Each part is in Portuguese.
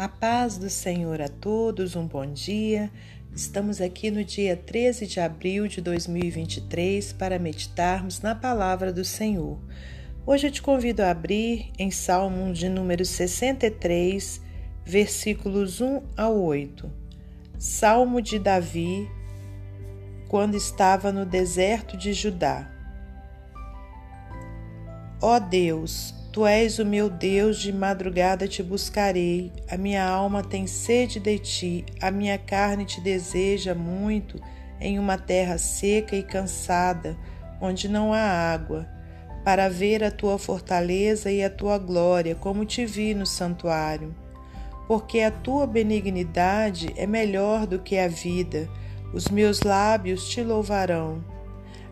A paz do Senhor a todos, um bom dia. Estamos aqui no dia 13 de abril de 2023 para meditarmos na palavra do Senhor. Hoje eu te convido a abrir em Salmo de número 63, versículos 1 ao 8. Salmo de Davi, quando estava no deserto de Judá. Ó Deus, Tu és o meu Deus, de madrugada te buscarei. A minha alma tem sede de ti, a minha carne te deseja muito em uma terra seca e cansada, onde não há água, para ver a tua fortaleza e a tua glória, como te vi no santuário. Porque a tua benignidade é melhor do que a vida, os meus lábios te louvarão.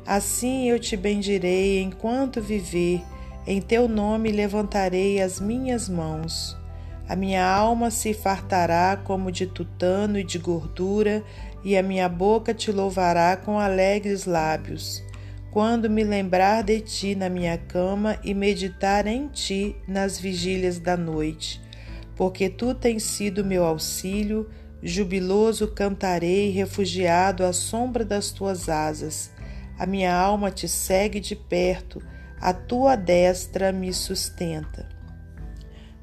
Assim eu te bendirei enquanto viver em teu nome levantarei as minhas mãos. A minha alma se fartará como de tutano e de gordura, e a minha boca te louvará com alegres lábios. Quando me lembrar de ti na minha cama e meditar em ti nas vigílias da noite. Porque tu tens sido meu auxílio, jubiloso cantarei, refugiado à sombra das tuas asas. A minha alma te segue de perto a tua destra me sustenta.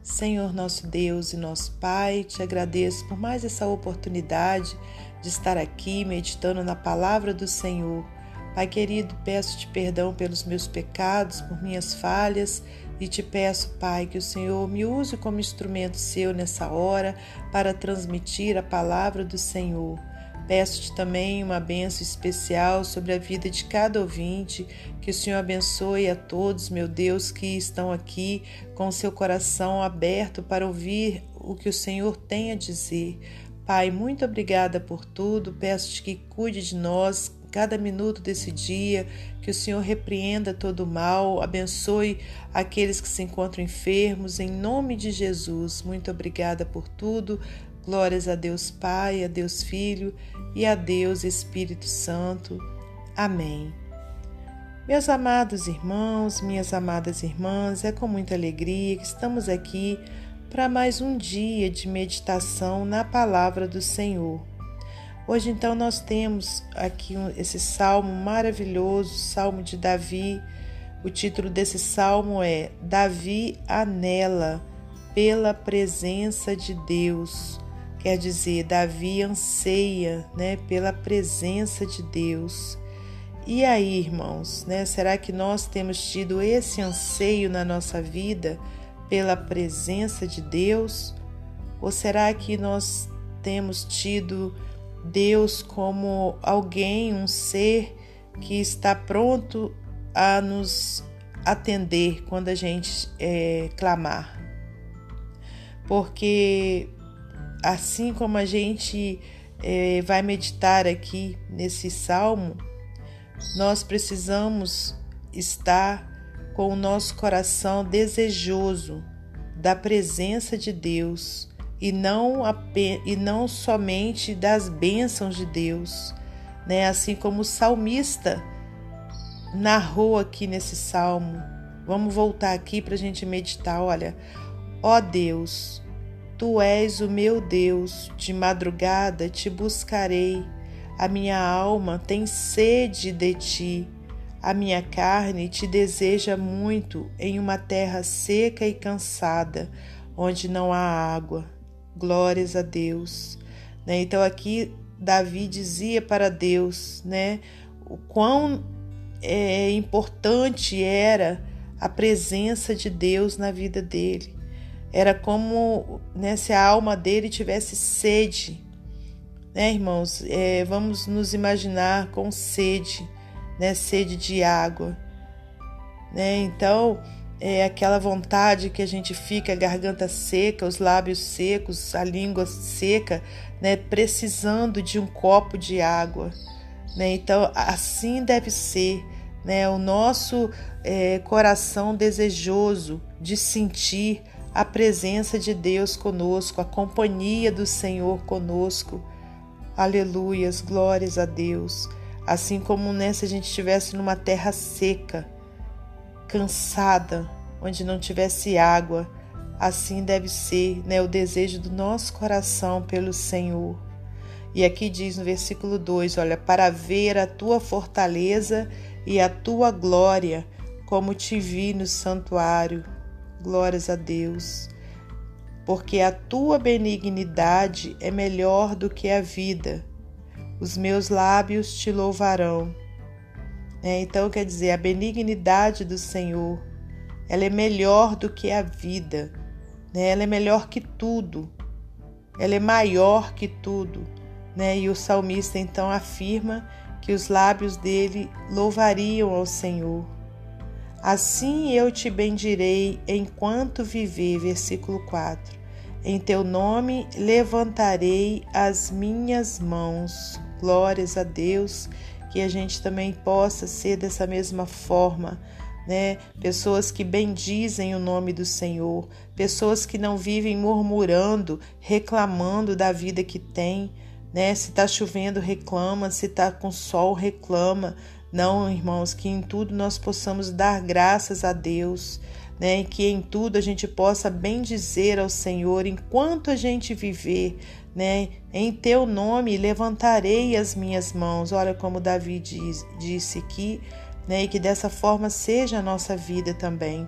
Senhor nosso Deus e nosso Pai, te agradeço por mais essa oportunidade de estar aqui meditando na palavra do Senhor. Pai querido, peço-te perdão pelos meus pecados, por minhas falhas e te peço, Pai, que o Senhor me use como instrumento seu nessa hora para transmitir a palavra do Senhor. Peço-te também uma benção especial sobre a vida de cada ouvinte, que o Senhor abençoe a todos, meu Deus, que estão aqui com seu coração aberto para ouvir o que o Senhor tem a dizer. Pai, muito obrigada por tudo. Peço-te que cuide de nós cada minuto desse dia, que o Senhor repreenda todo o mal, abençoe aqueles que se encontram enfermos, em nome de Jesus. Muito obrigada por tudo. Glórias a Deus Pai, a Deus Filho e a Deus Espírito Santo. Amém. Meus amados irmãos, minhas amadas irmãs, é com muita alegria que estamos aqui para mais um dia de meditação na palavra do Senhor. Hoje, então, nós temos aqui esse salmo maravilhoso, Salmo de Davi. O título desse salmo é Davi anela pela presença de Deus. Quer dizer, Davi anseia né, pela presença de Deus. E aí, irmãos, né, será que nós temos tido esse anseio na nossa vida pela presença de Deus? Ou será que nós temos tido Deus como alguém, um ser que está pronto a nos atender quando a gente é, clamar? Porque assim como a gente é, vai meditar aqui nesse salmo, nós precisamos estar com o nosso coração desejoso da presença de Deus e não, e não somente das bênçãos de Deus, né? Assim como o salmista narrou aqui nesse salmo. Vamos voltar aqui para a gente meditar. Olha, ó Deus, Tu és o meu Deus, de madrugada te buscarei. A minha alma tem sede de ti. A minha carne te deseja muito em uma terra seca e cansada, onde não há água. Glórias a Deus. Né? Então aqui Davi dizia para Deus, né, o quão é, importante era a presença de Deus na vida dele. Era como né, se a alma dele tivesse sede. Né, irmãos? É, vamos nos imaginar com sede, né, sede de água. Né? Então, é aquela vontade que a gente fica, a garganta seca, os lábios secos, a língua seca, né, precisando de um copo de água. Né? Então, assim deve ser né, o nosso é, coração desejoso de sentir a presença de Deus conosco, a companhia do Senhor conosco. Aleluias, glórias a Deus. Assim como né, se a gente estivesse numa terra seca, cansada, onde não tivesse água. Assim deve ser né, o desejo do nosso coração pelo Senhor. E aqui diz no versículo 2: Olha, para ver a tua fortaleza e a tua glória, como te vi no santuário. Glórias a Deus. Porque a tua benignidade é melhor do que a vida. Os meus lábios te louvarão. É, então, quer dizer, a benignidade do Senhor, ela é melhor do que a vida. Né? Ela é melhor que tudo. Ela é maior que tudo. Né? E o salmista então afirma que os lábios dele louvariam ao Senhor. Assim eu te bendirei enquanto viver, versículo 4. Em teu nome levantarei as minhas mãos. Glórias a Deus, que a gente também possa ser dessa mesma forma, né? Pessoas que bendizem o nome do Senhor, pessoas que não vivem murmurando, reclamando da vida que tem, né? Se está chovendo, reclama, se está com sol, reclama. Não, irmãos, que em tudo nós possamos dar graças a Deus, né? Que em tudo a gente possa bendizer ao Senhor enquanto a gente viver, né? Em teu nome levantarei as minhas mãos. Olha como Davi diz, disse aqui, né? E que dessa forma seja a nossa vida também.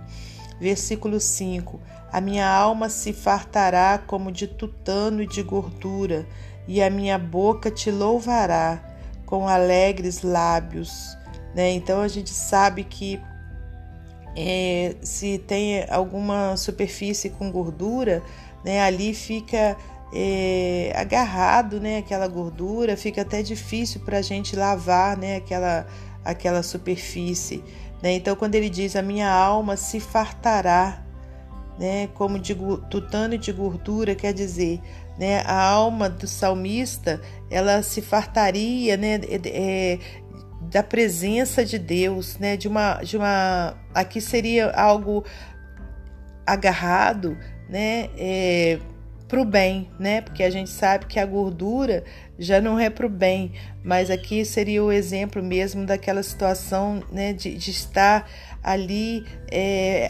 Versículo 5: A minha alma se fartará como de tutano e de gordura e a minha boca te louvará com alegres lábios. Né? Então a gente sabe que é, se tem alguma superfície com gordura, né, ali fica é, agarrado, né, aquela gordura, fica até difícil para a gente lavar, né, aquela, aquela superfície. Né? Então, quando ele diz a minha alma se fartará, né, como de tutano de gordura, quer dizer né? A alma do salmista ela se fartaria, né? É, da presença de Deus, né? De uma, de uma, aqui seria algo agarrado, né? É, para o bem, né? Porque a gente sabe que a gordura já não é para o bem, mas aqui seria o exemplo mesmo daquela situação, né? De, de estar ali é,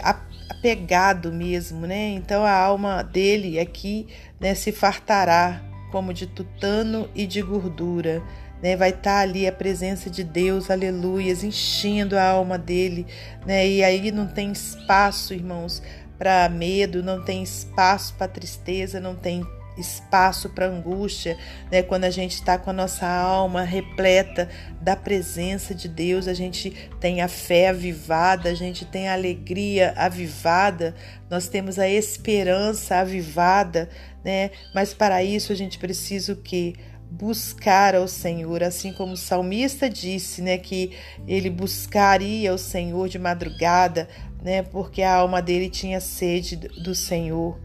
apegado mesmo, né? Então a alma dele aqui né, se fartará como de tutano e de gordura. Né, vai estar tá ali a presença de Deus, aleluias, enchendo a alma dele, né, e aí não tem espaço, irmãos, para medo, não tem espaço para tristeza, não tem espaço para angústia, né? Quando a gente está com a nossa alma repleta da presença de Deus, a gente tem a fé avivada, a gente tem a alegria avivada, nós temos a esperança avivada, né? Mas para isso a gente precisa o quê? Buscar ao Senhor, assim como o salmista disse, né, que ele buscaria o Senhor de madrugada, né, porque a alma dele tinha sede do Senhor.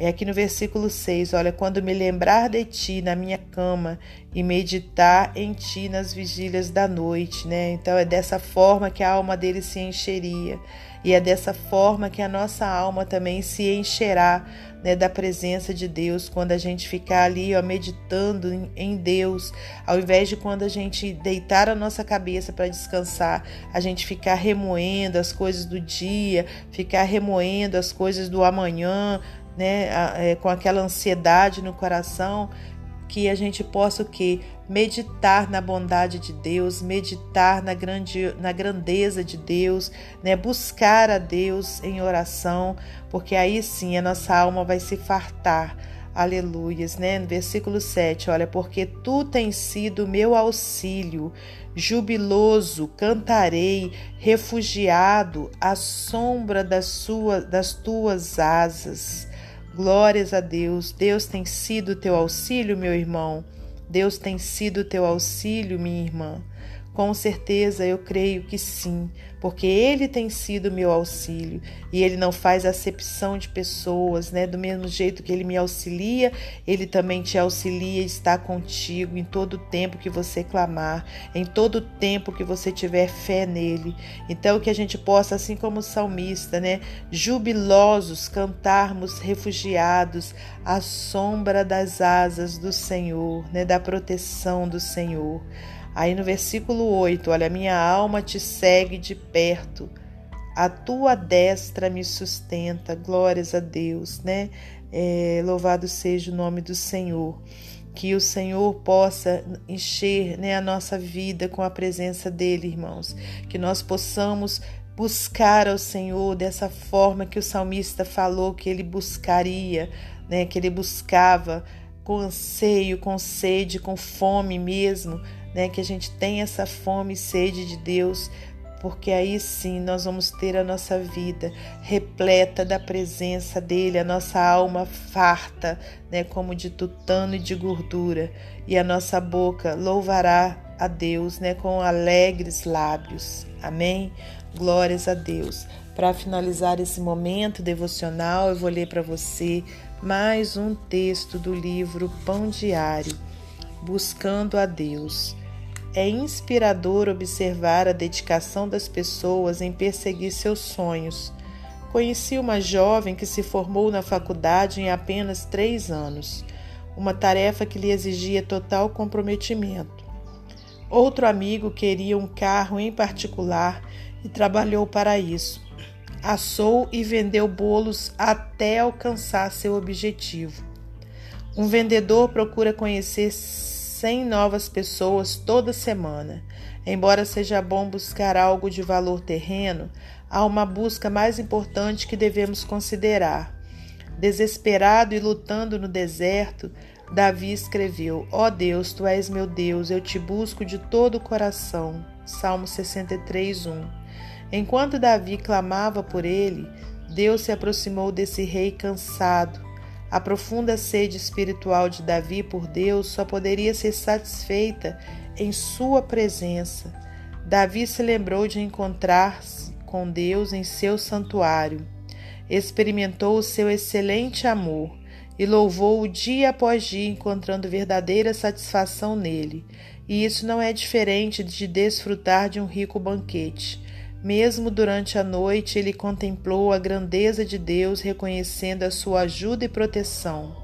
É aqui no versículo 6, olha, quando me lembrar de ti na minha cama e meditar em ti nas vigílias da noite, né? Então é dessa forma que a alma dele se encheria e é dessa forma que a nossa alma também se encherá né, da presença de Deus quando a gente ficar ali ó, meditando em, Deus, ao invés de quando a gente deitar a nossa cabeça para descansar, a gente ficar remoendo as coisas do dia, ficar remoendo as coisas do amanhã, né, é, com aquela ansiedade no coração, que a gente possa o que meditar na bondade de Deus, meditar na, grande, na grandeza de Deus, né? buscar a Deus em oração, porque aí sim a nossa alma vai se fartar. Aleluias, né? No versículo 7, olha, porque tu tens sido meu auxílio, jubiloso cantarei, refugiado à sombra das, suas, das tuas asas. Glórias a Deus. Deus tem sido teu auxílio, meu irmão. Deus tem sido teu auxílio, minha irmã. Com certeza eu creio que sim, porque Ele tem sido meu auxílio e Ele não faz acepção de pessoas, né? Do mesmo jeito que Ele me auxilia, Ele também te auxilia e está contigo em todo o tempo que você clamar, em todo o tempo que você tiver fé nele. Então que a gente possa, assim como o salmista, né? Jubilosos cantarmos refugiados à sombra das asas do Senhor, né? Da proteção do Senhor. Aí no versículo 8, olha, minha alma te segue de perto, A tua destra me sustenta. Glórias a Deus, né? É, louvado seja o nome do Senhor. Que o Senhor possa encher né, a nossa vida com a presença dele, irmãos. Que nós possamos buscar ao Senhor dessa forma que o salmista falou que ele buscaria, né, que ele buscava com anseio, com sede, com fome mesmo, né, que a gente tem essa fome e sede de Deus, porque aí sim nós vamos ter a nossa vida repleta da presença dele, a nossa alma farta, né, como de tutano e de gordura, e a nossa boca louvará a Deus, né, com alegres lábios. Amém. Glórias a Deus. Para finalizar esse momento devocional, eu vou ler para você mais um texto do livro Pão Diário, Buscando a Deus. É inspirador observar a dedicação das pessoas em perseguir seus sonhos. Conheci uma jovem que se formou na faculdade em apenas três anos, uma tarefa que lhe exigia total comprometimento. Outro amigo queria um carro em particular e trabalhou para isso. Assou e vendeu bolos até alcançar seu objetivo. Um vendedor procura conhecer 100 novas pessoas toda semana. Embora seja bom buscar algo de valor terreno, há uma busca mais importante que devemos considerar. Desesperado e lutando no deserto, Davi escreveu: Ó oh Deus, tu és meu Deus, eu te busco de todo o coração. Salmo 63, 1. Enquanto Davi clamava por ele, Deus se aproximou desse rei cansado. A profunda sede espiritual de Davi por Deus só poderia ser satisfeita em sua presença. Davi se lembrou de encontrar-se com Deus em seu santuário. Experimentou o seu excelente amor e louvou-o dia após dia, encontrando verdadeira satisfação nele. E isso não é diferente de desfrutar de um rico banquete. Mesmo durante a noite, ele contemplou a grandeza de Deus, reconhecendo a sua ajuda e proteção.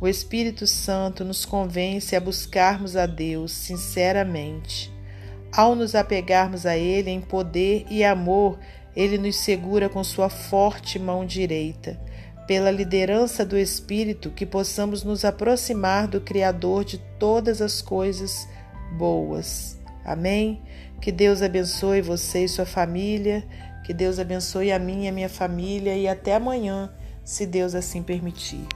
O Espírito Santo nos convence a buscarmos a Deus sinceramente. Ao nos apegarmos a Ele em poder e amor, Ele nos segura com sua forte mão direita. Pela liderança do Espírito, que possamos nos aproximar do Criador de todas as coisas boas. Amém? Que Deus abençoe você e sua família. Que Deus abençoe a mim e a minha família. E até amanhã, se Deus assim permitir.